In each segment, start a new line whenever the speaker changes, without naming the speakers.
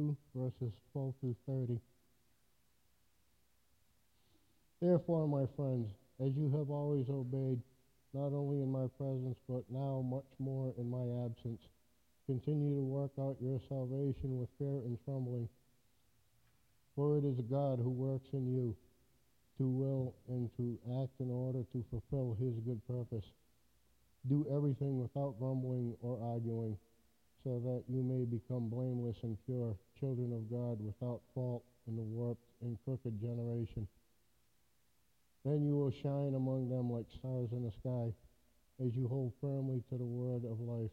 2, verses 12 through 30. Therefore, my friends, as you have always obeyed, not only in my presence, but now much more in my absence, continue to work out your salvation with fear and trembling. For it is God who works in you to will and to act in order to fulfill his good purpose. Do everything without grumbling or arguing, so that you may become blameless and pure, children of God without fault in the warped and crooked generation. Then you will shine among them like stars in the sky, as you hold firmly to the word of life.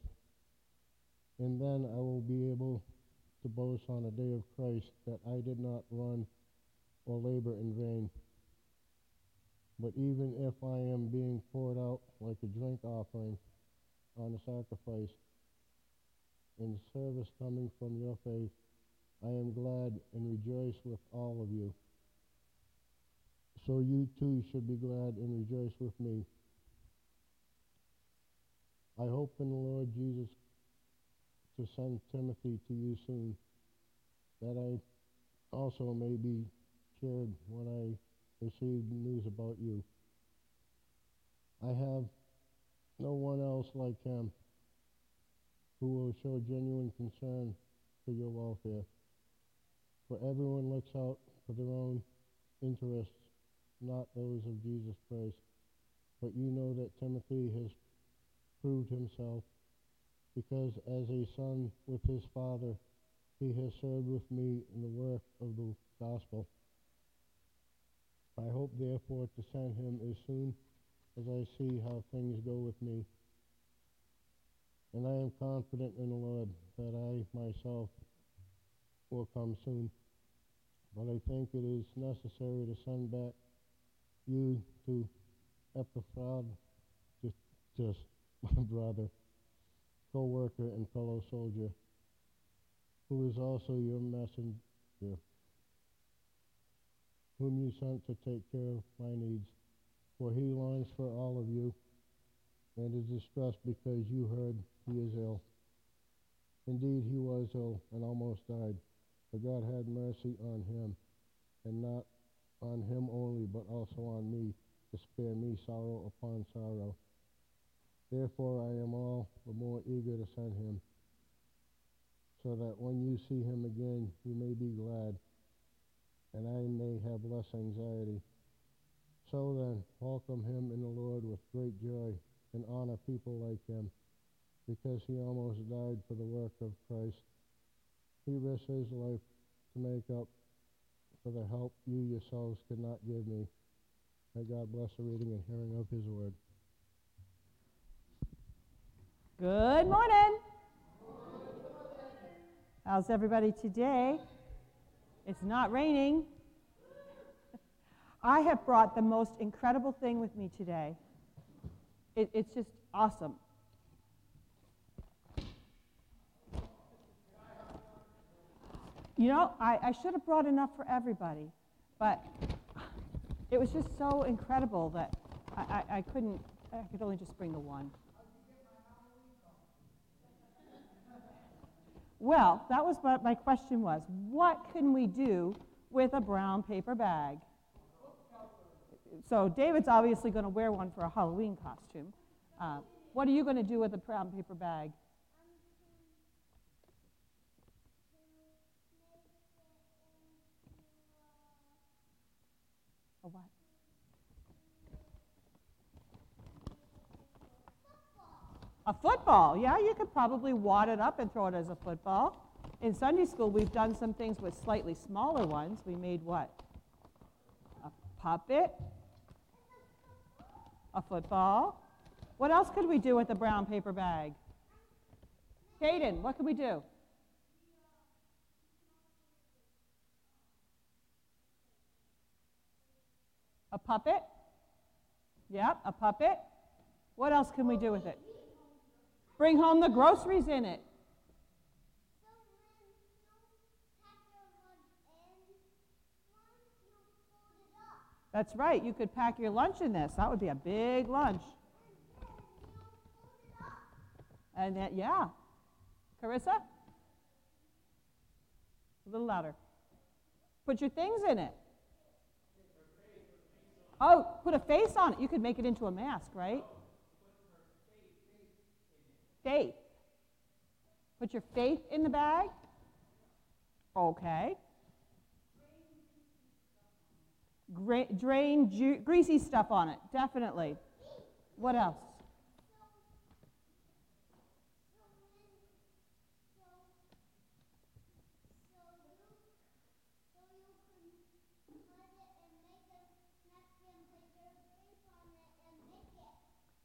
And then I will be able to boast on the day of Christ that I did not run or labor in vain. But even if I am being poured out like a drink offering on a sacrifice, in service coming from your faith, I am glad and rejoice with all of you. So you too should be glad and rejoice with me. I hope in the Lord Jesus to send Timothy to you soon, that I also may be cheered when I receive news about you. I have no one else like him who will show genuine concern for your welfare. For everyone looks out for their own interests, not those of Jesus Christ. But you know that Timothy has proved himself, because as a son with his father, he has served with me in the work of the gospel. I hope, therefore, to send him as soon as I see how things go with me. And I am confident in the Lord that I myself will come soon. But I think it is necessary to send back you to just my brother, co-worker and fellow soldier, who is also your messenger, whom you sent to take care of my needs. For he longs for all of you and is distressed because you heard he is ill. Indeed, he was ill and almost died, but God had mercy on him, and not on him only, but also on me, to spare me sorrow upon sorrow. Therefore, I am all the more eager to send him, so that when you see him again, you may be glad, and I may have less anxiety. So then, welcome him in the Lord with great joy, and honor people like him, because he almost died for the work of Christ. He risked his life to make up for the help you yourselves could not give me. May God bless the reading and hearing of his word.
Good morning. How's everybody today? It's not raining. I have brought the most incredible thing with me today. It, it's just awesome. You know, I, I should have brought enough for everybody, but it was just so incredible that I, I, I couldn't, I could only just bring the one. Well, that was what my question was. What can we do with a brown paper bag? So David's obviously going to wear one for a Halloween costume. Uh, what are you going to do with a brown paper bag? A what? A football. Yeah, you could probably wad it up and throw it as a football. In Sunday school, we've done some things with slightly smaller ones. We made what? A puppet, a football. What else could we do with a brown paper bag? Caden, what could we do? A puppet? Yep, a puppet. What else can we do with it? Bring home the groceries in it. That's right. You could pack your lunch in this. That would be a big lunch. And that, yeah. Carissa? A little louder. Put your things in it. Oh, put a face on it. You could make it into a mask, right? Faith. Put your faith in the bag. Okay. Drain ju- greasy stuff on it, definitely. What else?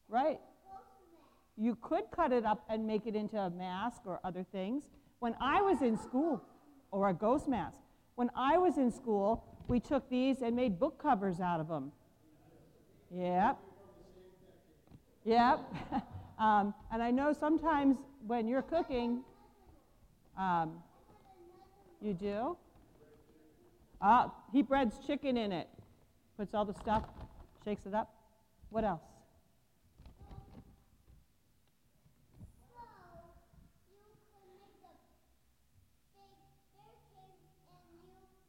Right. You could cut it up and make it into a mask or other things. When I was in school, or a ghost mask, when I was in school, we took these and made book covers out of them. Yep. Yep. um, and I know sometimes when you're cooking, um, you do? Ah, he breads chicken in it, puts all the stuff, shakes it up. What else?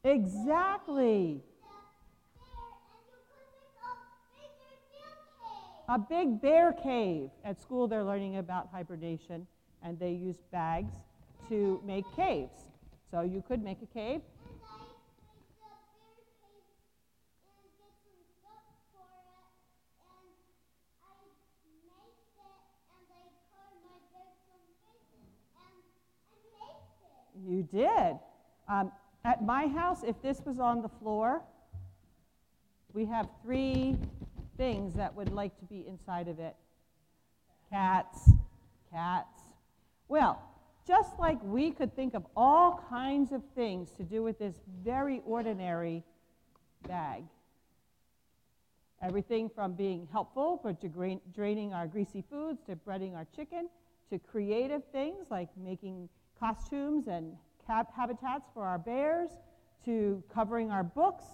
Exactly. A big bear cave. At school, they're learning about hibernation, and they use bags to make caves. So you could make a cave. You did. Um, at my house, if this was on the floor, we have three things that would like to be inside of it cats, cats. Well, just like we could think of all kinds of things to do with this very ordinary bag. Everything from being helpful for draining our greasy foods to breading our chicken to creative things like making costumes and habitats for our bears to covering our books.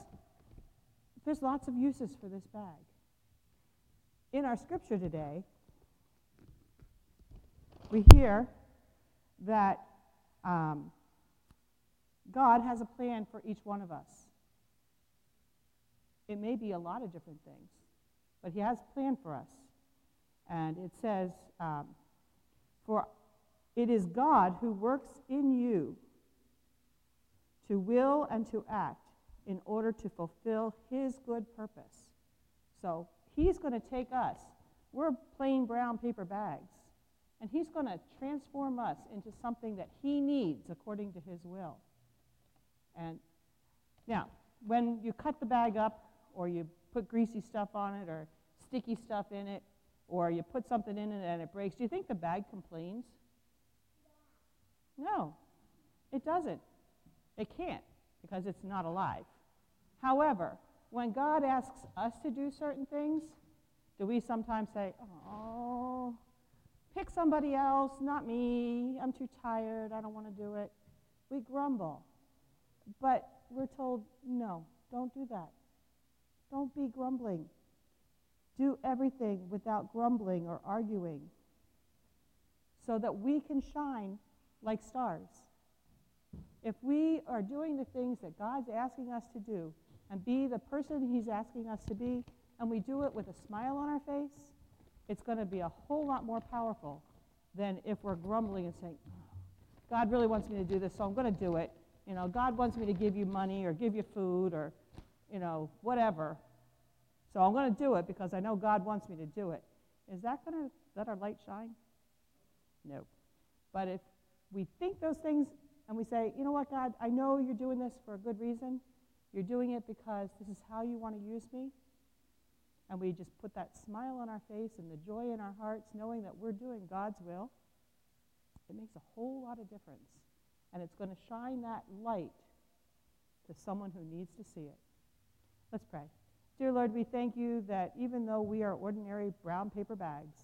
There's lots of uses for this bag. In our scripture today, we hear that um, God has a plan for each one of us. It may be a lot of different things, but He has a plan for us. And it says, um, For it is God who works in you to will and to act in order to fulfill his good purpose. So he's going to take us. We're plain brown paper bags. And he's going to transform us into something that he needs according to his will. And now, when you cut the bag up, or you put greasy stuff on it, or sticky stuff in it, or you put something in it and it breaks, do you think the bag complains? No, it doesn't. It can't because it's not alive. However, when God asks us to do certain things, do we sometimes say, oh, pick somebody else, not me, I'm too tired, I don't want to do it? We grumble. But we're told, no, don't do that. Don't be grumbling. Do everything without grumbling or arguing so that we can shine like stars. If we are doing the things that God's asking us to do and be the person He's asking us to be, and we do it with a smile on our face, it's going to be a whole lot more powerful than if we're grumbling and saying, oh, God really wants me to do this, so I'm going to do it. You know, God wants me to give you money or give you food or, you know, whatever. So I'm going to do it because I know God wants me to do it. Is that going to let our light shine? No. But if we think those things and we say, you know what, God, I know you're doing this for a good reason. You're doing it because this is how you want to use me. And we just put that smile on our face and the joy in our hearts, knowing that we're doing God's will. It makes a whole lot of difference. And it's going to shine that light to someone who needs to see it. Let's pray. Dear Lord, we thank you that even though we are ordinary brown paper bags,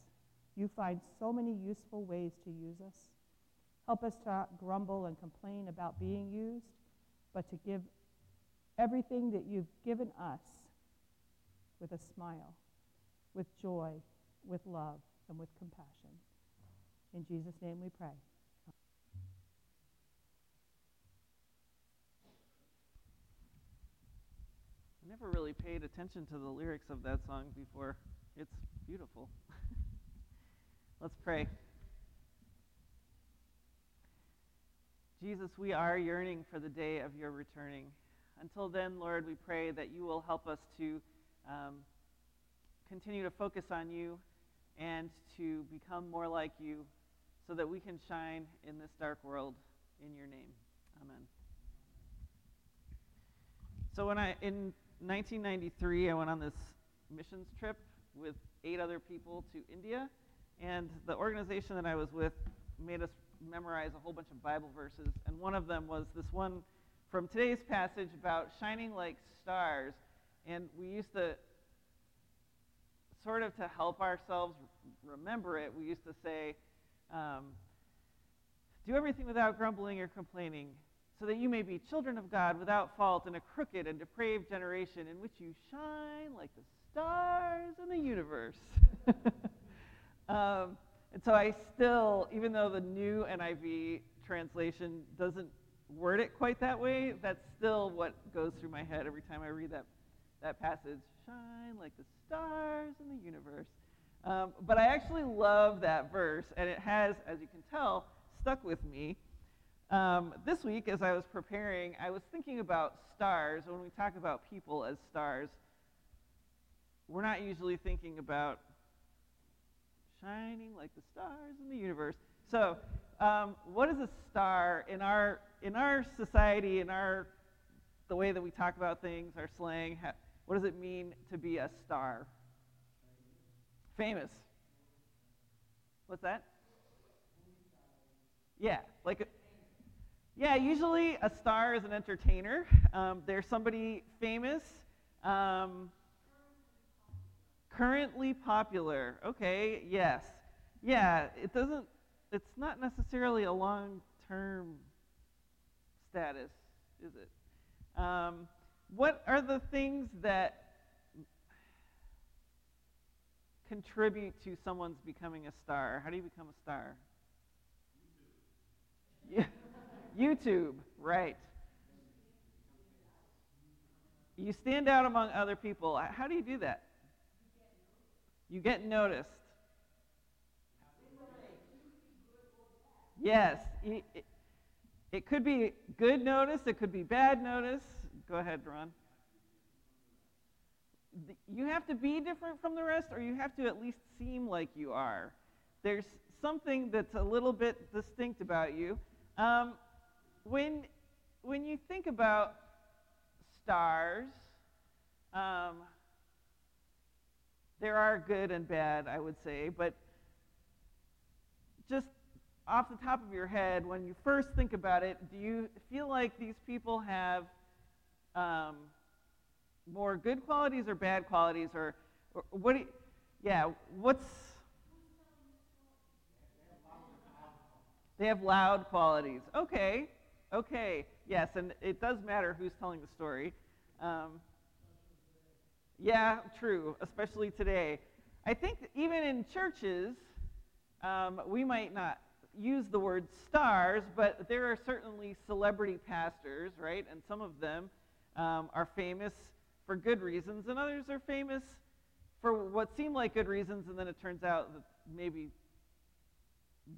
you find so many useful ways to use us. Help us to not grumble and complain about being used, but to give everything that you've given us with a smile, with joy, with love, and with compassion. In Jesus' name we pray.
I never really paid attention to the lyrics of that song before. It's beautiful. Let's pray. Jesus, we are yearning for the day of your returning. Until then, Lord, we pray that you will help us to um, continue to focus on you and to become more like you so that we can shine in this dark world in your name. Amen. So when I in 1993 I went on this missions trip with eight other people to India and the organization that I was with made us memorize a whole bunch of Bible verses and one of them was this one from today's passage about shining like stars and we used to sort of to help ourselves remember it, we used to say, um, Do everything without grumbling or complaining, so that you may be children of God without fault in a crooked and depraved generation in which you shine like the stars in the universe. um, and so I still, even though the new NIV translation doesn't word it quite that way, that's still what goes through my head every time I read that, that passage. Shine like the stars in the universe. Um, but I actually love that verse, and it has, as you can tell, stuck with me. Um, this week, as I was preparing, I was thinking about stars. When we talk about people as stars, we're not usually thinking about shining like the stars in the universe. So, um, what is a star in our in our society, in our the way that we talk about things, our slang? what does it mean to be a star? Famous. What's that? Yeah, like, yeah, usually a star is an entertainer. Um, they're somebody famous, um, currently popular. Okay, yes. Yeah, it doesn't, it's not necessarily a long term status, is it? Um, what are the things that contribute to someone's becoming a star? How do you become a star? YouTube. YouTube, right. You stand out among other people. How do you do that? You get noticed. Yes. It could be good notice, it could be bad notice. Go ahead, Ron you have to be different from the rest, or you have to at least seem like you are. There's something that's a little bit distinct about you. Um, when, when you think about stars, um, there are good and bad, I would say, but just off the top of your head, when you first think about it, do you feel like these people have um, more good qualities or bad qualities or, or what do you, yeah what's they have loud qualities. Okay okay yes and it does matter who's telling the story. Um, yeah true especially today i think even in churches um, we might not use the word stars but there are certainly celebrity pastors right and some of them um, are famous for good reasons, and others are famous for what seem like good reasons, and then it turns out that maybe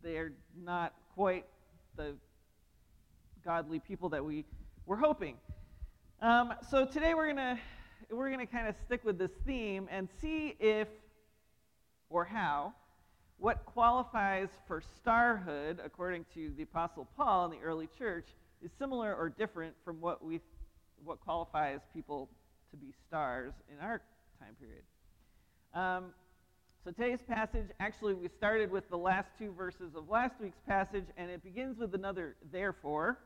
they're not quite the godly people that we were hoping. Um, so today we're gonna we're gonna kind of stick with this theme and see if or how what qualifies for starhood, according to the Apostle Paul in the early church, is similar or different from what we what qualifies people to be stars in our time period. Um, so today's passage, actually, we started with the last two verses of last week's passage, and it begins with another therefore.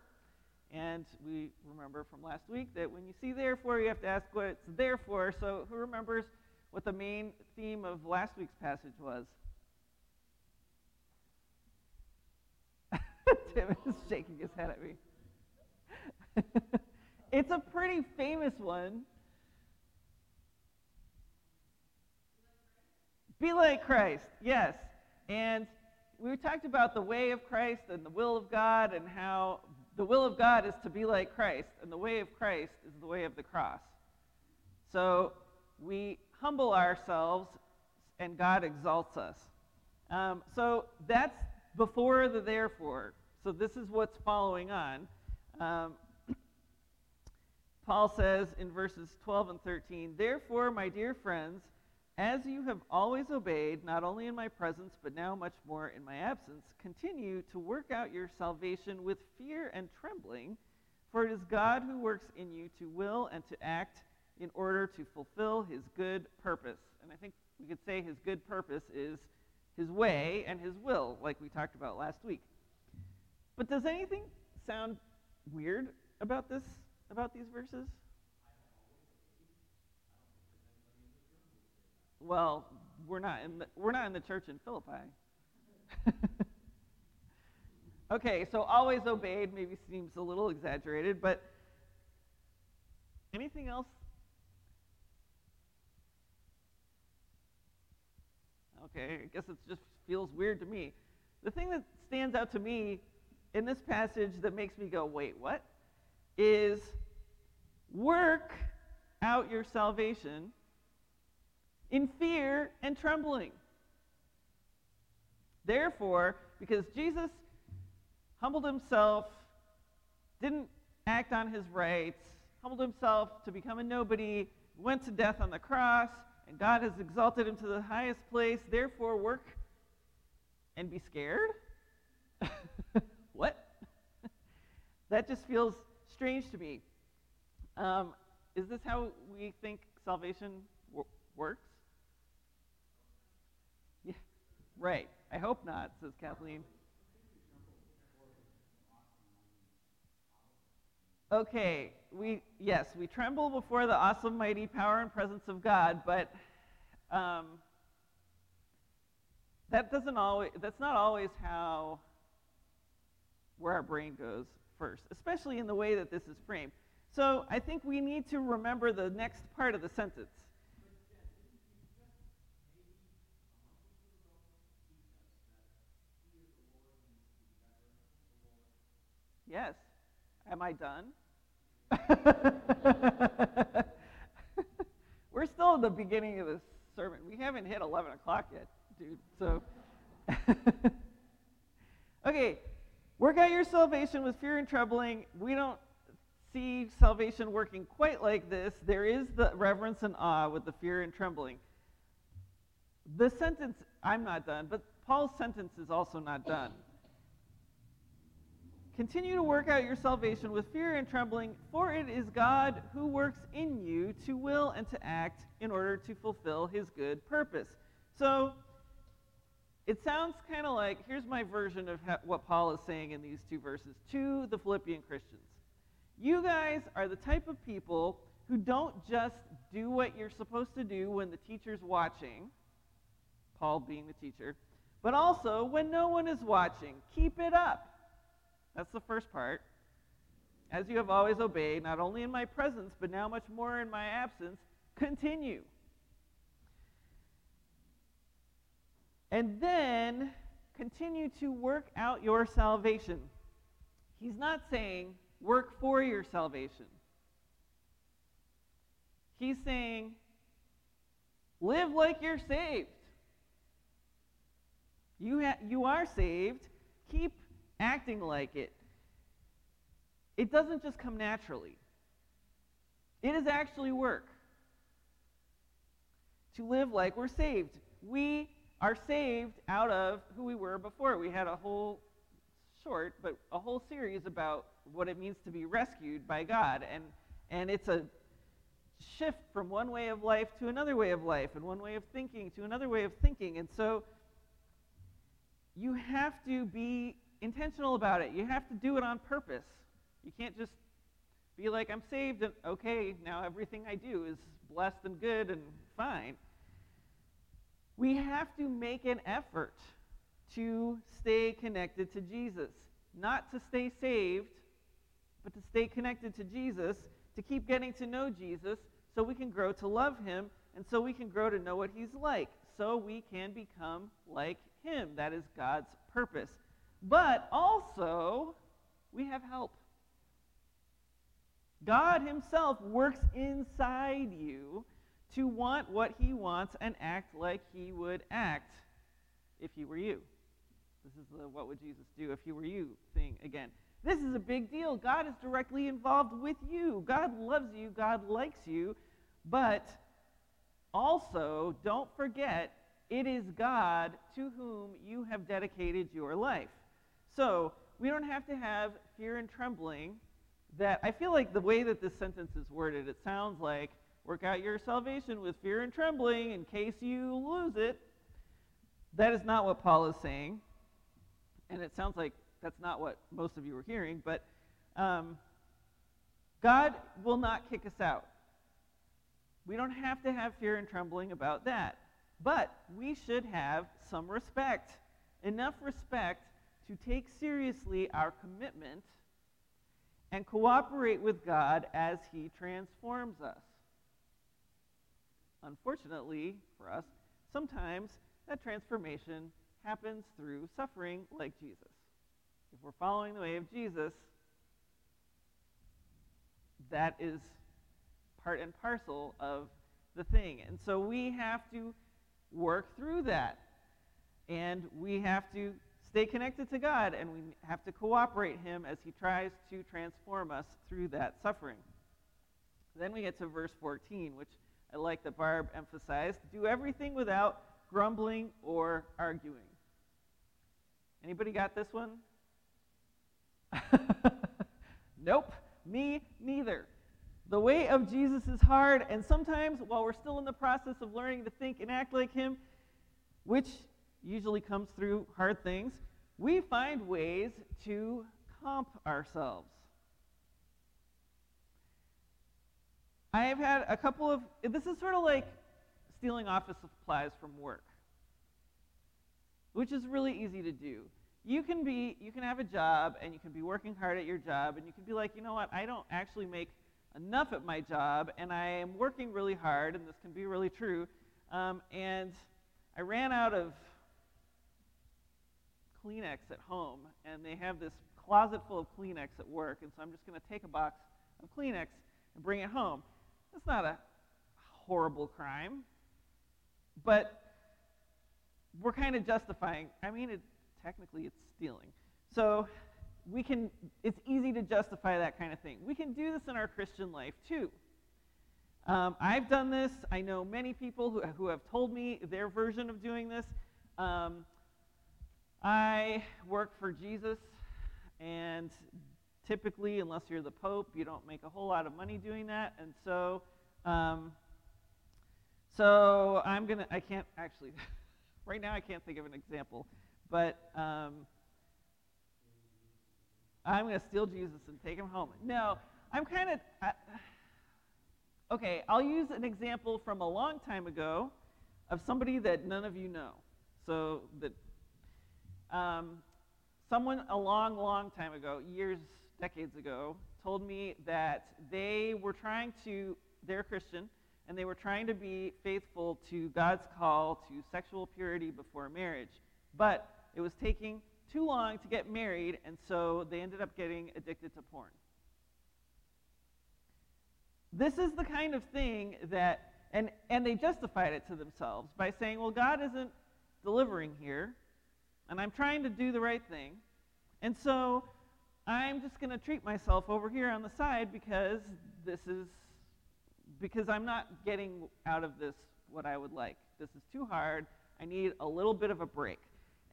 And we remember from last week that when you see therefore, you have to ask what it's there for. So who remembers what the main theme of last week's passage was? Tim is shaking his head at me. it's a pretty famous one. Be like Christ, yes. And we talked about the way of Christ and the will of God and how the will of God is to be like Christ, and the way of Christ is the way of the cross. So we humble ourselves and God exalts us. Um, so that's before the therefore. So this is what's following on. Um, Paul says in verses 12 and 13, Therefore, my dear friends, as you have always obeyed, not only in my presence, but now much more in my absence, continue to work out your salvation with fear and trembling, for it is God who works in you to will and to act in order to fulfill his good purpose. And I think we could say his good purpose is his way and his will, like we talked about last week. But does anything sound weird about this, about these verses? Well, we're not in the, we're not in the church in Philippi. okay, so always obeyed maybe seems a little exaggerated, but anything else? Okay, I guess it just feels weird to me. The thing that stands out to me in this passage that makes me go, wait, what? Is work out your salvation in fear and trembling. Therefore, because Jesus humbled himself, didn't act on his rights, humbled himself to become a nobody, went to death on the cross, and God has exalted him to the highest place, therefore, work and be scared? what? that just feels strange to me. Um, is this how we think salvation w- works? Right. I hope not, says Kathleen. Okay, we yes, we tremble before the awesome, mighty power and presence of God, but um, that doesn't always. That's not always how where our brain goes first, especially in the way that this is framed. So I think we need to remember the next part of the sentence. Yes. Am I done? We're still in the beginning of the sermon. We haven't hit 11 o'clock yet, dude. So, okay, work out your salvation with fear and trembling. We don't see salvation working quite like this. There is the reverence and awe with the fear and trembling. The sentence, I'm not done, but Paul's sentence is also not done. Continue to work out your salvation with fear and trembling, for it is God who works in you to will and to act in order to fulfill his good purpose. So, it sounds kind of like here's my version of what Paul is saying in these two verses to the Philippian Christians. You guys are the type of people who don't just do what you're supposed to do when the teacher's watching, Paul being the teacher, but also when no one is watching. Keep it up. That's the first part. As you have always obeyed, not only in my presence, but now much more in my absence, continue. And then continue to work out your salvation. He's not saying work for your salvation. He's saying live like you're saved. You, ha- you are saved. Keep acting like it, it doesn't just come naturally. It is actually work to live like we're saved. We are saved out of who we were before. We had a whole short, but a whole series about what it means to be rescued by God. And, and it's a shift from one way of life to another way of life, and one way of thinking to another way of thinking. And so you have to be intentional about it. You have to do it on purpose. You can't just be like, I'm saved, and okay, now everything I do is blessed and good and fine. We have to make an effort to stay connected to Jesus. Not to stay saved, but to stay connected to Jesus, to keep getting to know Jesus, so we can grow to love him, and so we can grow to know what he's like, so we can become like him. That is God's purpose. But also, we have help. God Himself works inside you to want what He wants and act like He would act if He were you. This is the what would Jesus do if He were you thing again. This is a big deal. God is directly involved with you. God loves you. God likes you. But also, don't forget, it is God to whom you have dedicated your life. So, we don't have to have fear and trembling that I feel like the way that this sentence is worded, it sounds like work out your salvation with fear and trembling in case you lose it. That is not what Paul is saying. And it sounds like that's not what most of you were hearing, but um, God will not kick us out. We don't have to have fear and trembling about that. But we should have some respect, enough respect to take seriously our commitment and cooperate with God as He transforms us. Unfortunately for us, sometimes that transformation happens through suffering like Jesus. If we're following the way of Jesus, that is part and parcel of the thing. And so we have to work through that. And we have to stay connected to God and we have to cooperate him as he tries to transform us through that suffering. Then we get to verse 14, which I like that Barb emphasized. Do everything without grumbling or arguing. Anybody got this one? nope, me neither. The way of Jesus is hard, and sometimes while we're still in the process of learning to think and act like Him, which usually comes through hard things, we find ways to comp ourselves. I have had a couple of, this is sort of like stealing office supplies from work, which is really easy to do. You can be, you can have a job and you can be working hard at your job and you can be like, you know what, I don't actually make enough at my job and I am working really hard, and this can be really true. Um, and I ran out of Kleenex at home, and they have this closet full of Kleenex at work, and so I'm just going to take a box of Kleenex and bring it home. It's not a horrible crime, but we're kind of justifying. I mean, it, technically it's stealing. So we can, it's easy to justify that kind of thing. We can do this in our Christian life too. Um, I've done this. I know many people who, who have told me their version of doing this. Um, I work for Jesus, and typically, unless you're the Pope, you don't make a whole lot of money doing that. And so, um, so I'm gonna. I can't actually. right now, I can't think of an example, but um, I'm gonna steal Jesus and take him home. No, I'm kind of. Okay, I'll use an example from a long time ago of somebody that none of you know. So that um, someone a long, long time ago, years, decades ago, told me that they were trying to, they're Christian, and they were trying to be faithful to God's call to sexual purity before marriage. But it was taking too long to get married, and so they ended up getting addicted to porn. This is the kind of thing that, and, and they justified it to themselves by saying, well, God isn't delivering here and I'm trying to do the right thing. And so I'm just going to treat myself over here on the side because this is because I'm not getting out of this what I would like. This is too hard. I need a little bit of a break.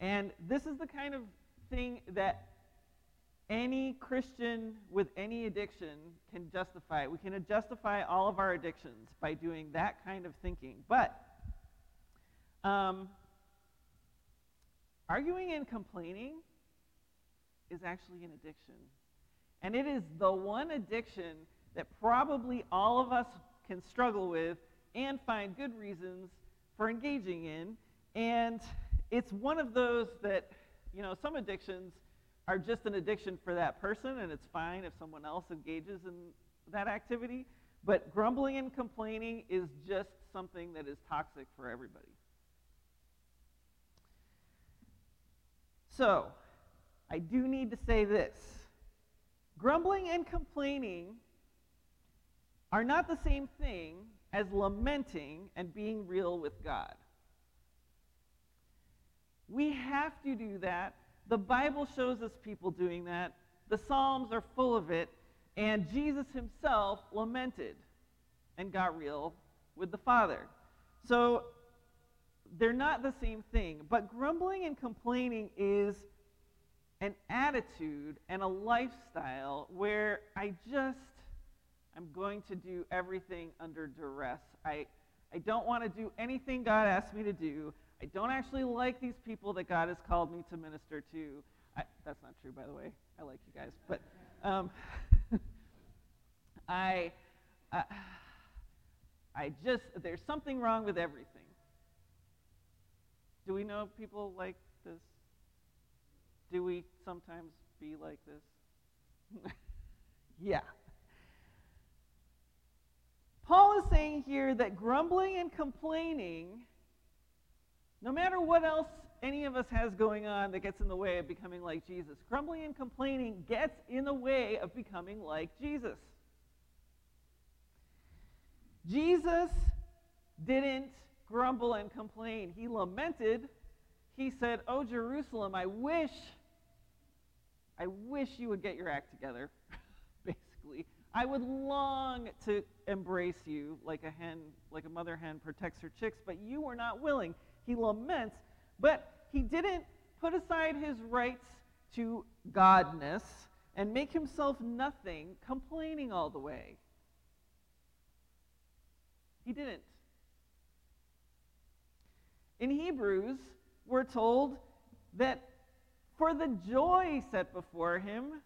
And this is the kind of thing that any Christian with any addiction can justify. We can justify all of our addictions by doing that kind of thinking. But um, Arguing and complaining is actually an addiction. And it is the one addiction that probably all of us can struggle with and find good reasons for engaging in. And it's one of those that, you know, some addictions are just an addiction for that person, and it's fine if someone else engages in that activity. But grumbling and complaining is just something that is toxic for everybody. So, I do need to say this grumbling and complaining are not the same thing as lamenting and being real with God. We have to do that. The Bible shows us people doing that. The Psalms are full of it. And Jesus himself lamented and got real with the Father. So they're not the same thing. But grumbling and complaining is an attitude and a lifestyle where I just, I'm going to do everything under duress. I, I don't want to do anything God asked me to do. I don't actually like these people that God has called me to minister to. I, that's not true, by the way. I like you guys. But um, I, uh, I just, there's something wrong with everything. Do we know people like this? Do we sometimes be like this? yeah. Paul is saying here that grumbling and complaining, no matter what else any of us has going on that gets in the way of becoming like Jesus, grumbling and complaining gets in the way of becoming like Jesus. Jesus didn't grumble and complain. He lamented. He said, Oh, Jerusalem, I wish, I wish you would get your act together, basically. I would long to embrace you like a hen, like a mother hen protects her chicks, but you were not willing. He laments, but he didn't put aside his rights to godness and make himself nothing, complaining all the way. He didn't. In Hebrews, we're told that for the joy set before him,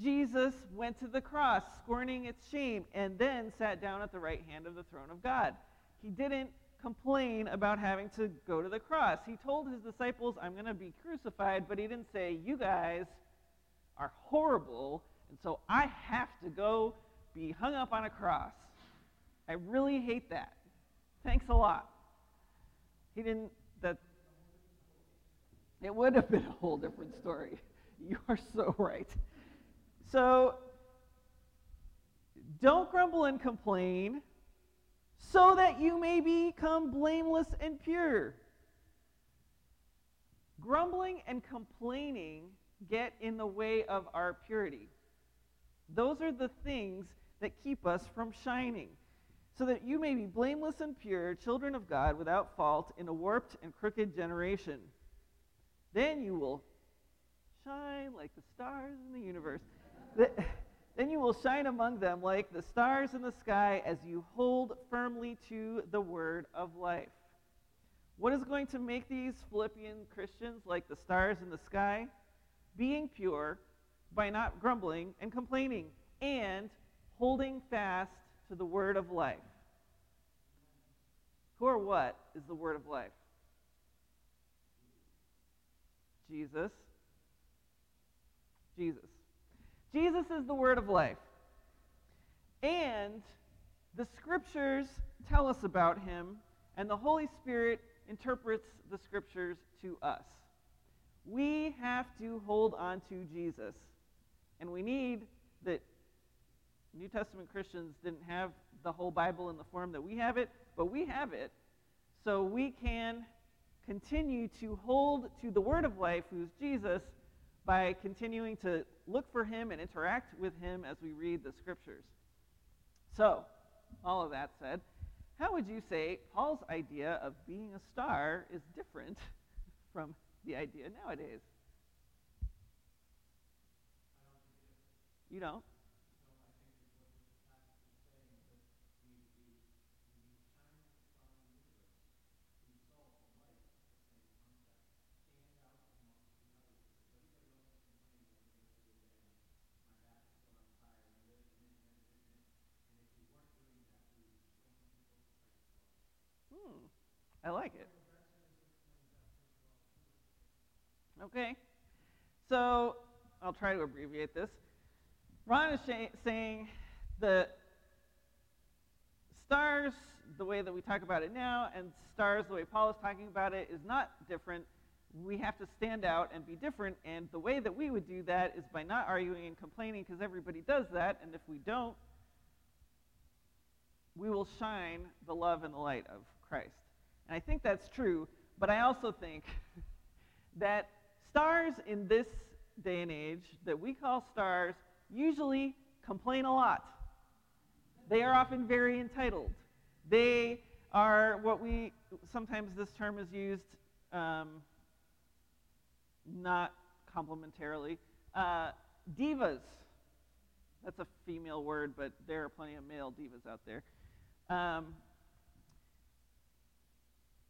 Jesus went to the cross, scorning its shame, and then sat down at the right hand of the throne of God. He didn't complain about having to go to the cross. He told his disciples, I'm going to be crucified, but he didn't say, You guys are horrible, and so I have to go be hung up on a cross. I really hate that. Thanks a lot. He didn't, that, it would have been a whole different story. You are so right. So, don't grumble and complain so that you may become blameless and pure. Grumbling and complaining get in the way of our purity. Those are the things that keep us from shining so that you may be blameless and pure, children of God, without fault, in a warped and crooked generation. Then you will shine like the stars in the universe. then you will shine among them like the stars in the sky as you hold firmly to the word of life. What is going to make these Philippian Christians like the stars in the sky? Being pure by not grumbling and complaining and holding fast to the word of life. Who or what is the word of life? Jesus. Jesus. Jesus is the word of life. And the scriptures tell us about him, and the Holy Spirit interprets the scriptures to us. We have to hold on to Jesus. And we need that New Testament Christians didn't have the whole Bible in the form that we have it, but we have it. So we can continue to hold to the word of life, who's Jesus, by continuing to look for him and interact with him as we read the scriptures. So, all of that said, how would you say Paul's idea of being a star is different from the idea nowadays? You don't? I like it. Okay. So I'll try to abbreviate this. Ron is sh- saying the stars, the way that we talk about it now, and stars, the way Paul is talking about it, is not different. We have to stand out and be different, and the way that we would do that is by not arguing and complaining, because everybody does that, and if we don't, we will shine the love and the light of Christ. And I think that's true, but I also think that stars in this day and age that we call stars usually complain a lot. They are often very entitled. They are what we sometimes this term is used um, not complementarily. Uh, divas. That's a female word, but there are plenty of male divas out there. Um,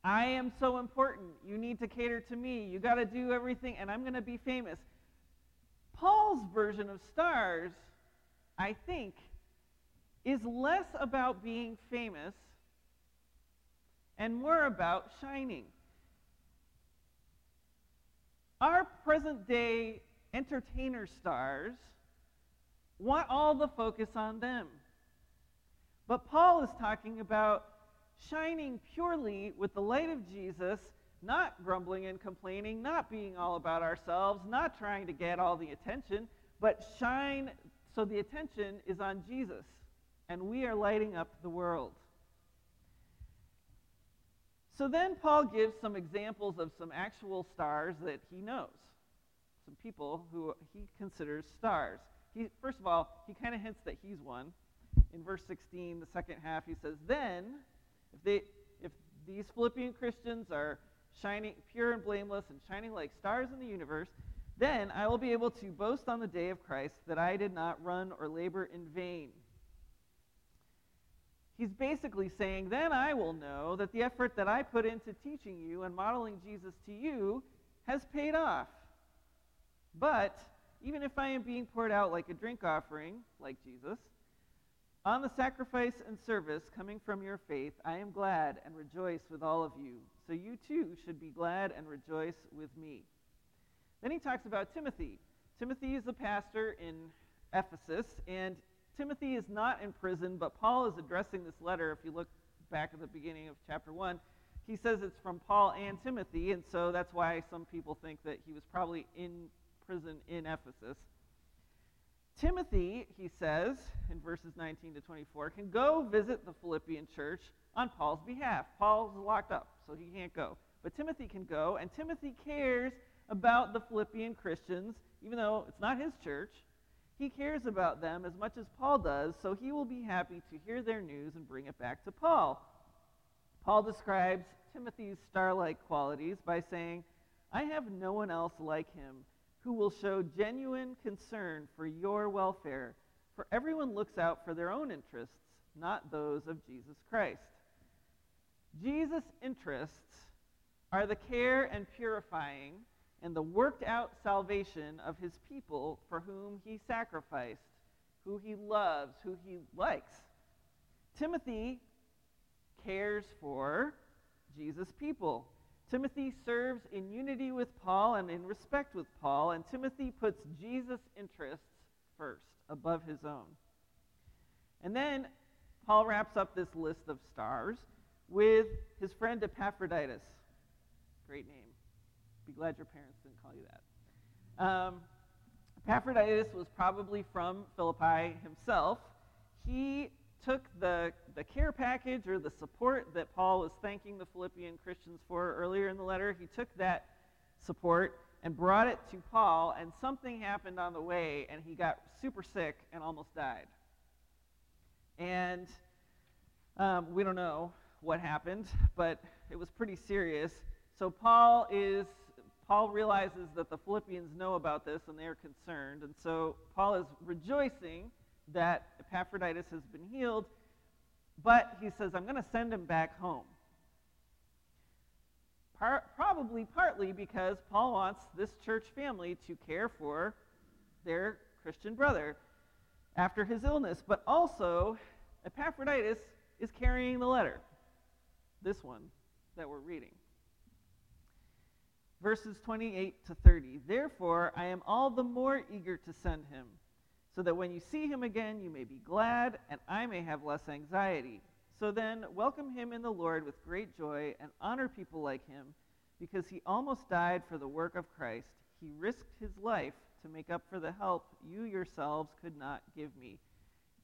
I am so important. You need to cater to me. You got to do everything, and I'm going to be famous. Paul's version of stars, I think, is less about being famous and more about shining. Our present day entertainer stars want all the focus on them. But Paul is talking about shining purely with the light of Jesus, not grumbling and complaining, not being all about ourselves, not trying to get all the attention, but shine so the attention is on Jesus, and we are lighting up the world. So then Paul gives some examples of some actual stars that he knows, some people who he considers stars. He, first of all, he kind of hints that he's one. In verse 16, the second half, he says, Then if, they, if these Philippian Christians are shining pure and blameless and shining like stars in the universe, then I will be able to boast on the day of Christ that I did not run or labor in vain. He's basically saying, then I will know that the effort that I put into teaching you and modeling Jesus to you has paid off. But even if I am being poured out like a drink offering, like Jesus, on the sacrifice and service coming from your faith, I am glad and rejoice with all of you. So you too should be glad and rejoice with me. Then he talks about Timothy. Timothy is the pastor in Ephesus, and Timothy is not in prison, but Paul is addressing this letter. If you look back at the beginning of chapter 1, he says it's from Paul and Timothy, and so that's why some people think that he was probably in prison in Ephesus. Timothy, he says in verses 19 to 24, can go visit the Philippian church on Paul's behalf. Paul's locked up, so he can't go. But Timothy can go, and Timothy cares about the Philippian Christians, even though it's not his church. He cares about them as much as Paul does, so he will be happy to hear their news and bring it back to Paul. Paul describes Timothy's star like qualities by saying, I have no one else like him who will show genuine concern for your welfare, for everyone looks out for their own interests, not those of Jesus Christ. Jesus' interests are the care and purifying and the worked out salvation of his people for whom he sacrificed, who he loves, who he likes. Timothy cares for Jesus' people. Timothy serves in unity with Paul and in respect with Paul, and Timothy puts Jesus' interests first, above his own. And then Paul wraps up this list of stars with his friend Epaphroditus. Great name. Be glad your parents didn't call you that. Um, Epaphroditus was probably from Philippi himself. He took the, the care package or the support that Paul was thanking the Philippian Christians for earlier in the letter, he took that support and brought it to Paul, and something happened on the way, and he got super sick and almost died. And um, we don't know what happened, but it was pretty serious. So Paul is Paul realizes that the Philippians know about this and they're concerned, and so Paul is rejoicing that Epaphroditus has been healed, but he says, I'm going to send him back home. Par- probably partly because Paul wants this church family to care for their Christian brother after his illness, but also Epaphroditus is carrying the letter, this one that we're reading. Verses 28 to 30. Therefore, I am all the more eager to send him so that when you see him again, you may be glad, and I may have less anxiety. So then, welcome him in the Lord with great joy, and honor people like him, because he almost died for the work of Christ. He risked his life to make up for the help you yourselves could not give me.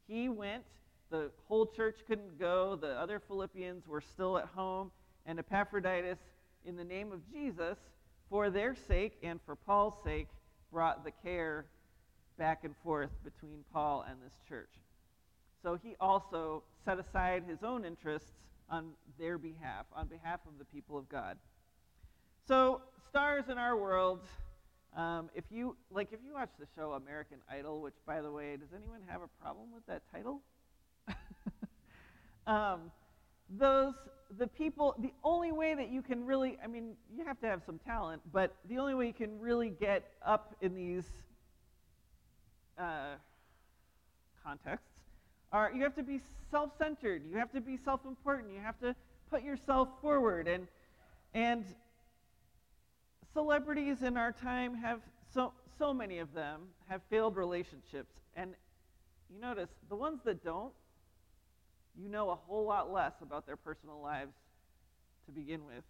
He went the whole church couldn't go, the other Philippians were still at home, and Epaphroditus, in the name of Jesus, for their sake and for Paul's sake, brought the care back and forth between Paul and this church. So he also set aside his own interests on their behalf, on behalf of the people of God. So, stars in our world. Um, if you like, if you watch the show American Idol, which, by the way, does anyone have a problem with that title? um, those the people. The only way that you can really, I mean, you have to have some talent, but the only way you can really get up in these uh, contexts are you have to be self-centered. You have to be self-important. You have to put yourself forward and and celebrities in our time have so so many of them have failed relationships and you notice the ones that don't you know a whole lot less about their personal lives to begin with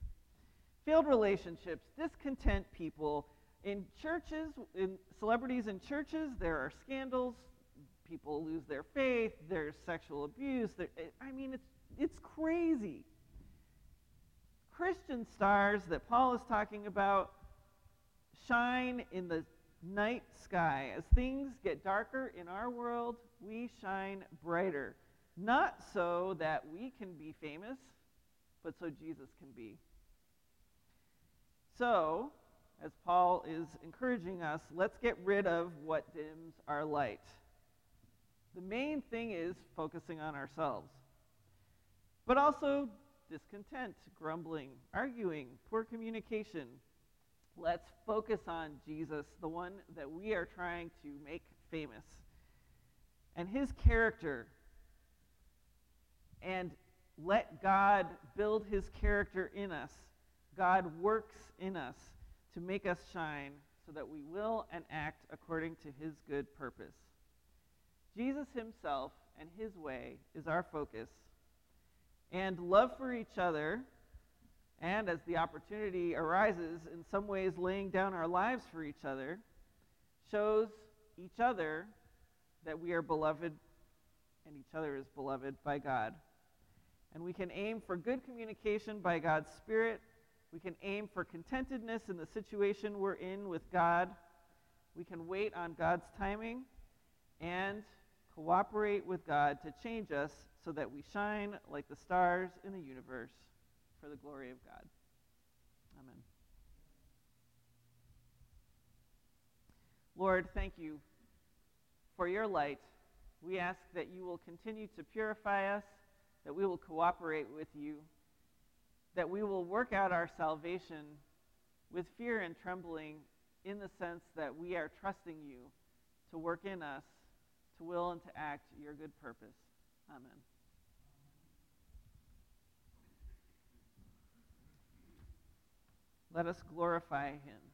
failed relationships discontent people in churches in celebrities in churches there are scandals people lose their faith there's sexual abuse there, eh, i mean it's it's crazy Christian stars that Paul is talking about shine in the night sky. As things get darker in our world, we shine brighter. Not so that we can be famous, but so Jesus can be. So, as Paul is encouraging us, let's get rid of what dims our light. The main thing is focusing on ourselves, but also discontent, grumbling, arguing, poor communication. Let's focus on Jesus, the one that we are trying to make famous, and his character. And let God build his character in us. God works in us to make us shine so that we will and act according to his good purpose. Jesus himself and his way is our focus and love for each other, and as the opportunity arises, in some ways laying down our lives for each other, shows each other that we are beloved and each other is beloved by God. And we can aim for good communication by God's Spirit. We can aim for contentedness in the situation we're in with God. We can wait on God's timing and cooperate with God to change us so that we shine like the stars in the universe for the glory of God. Amen. Lord, thank you for your light. We ask that you will continue to purify us, that we will cooperate with you, that we will work out our salvation with fear and trembling in the sense that we are trusting you to work in us, to will and to act your good purpose. Amen. Let us glorify him.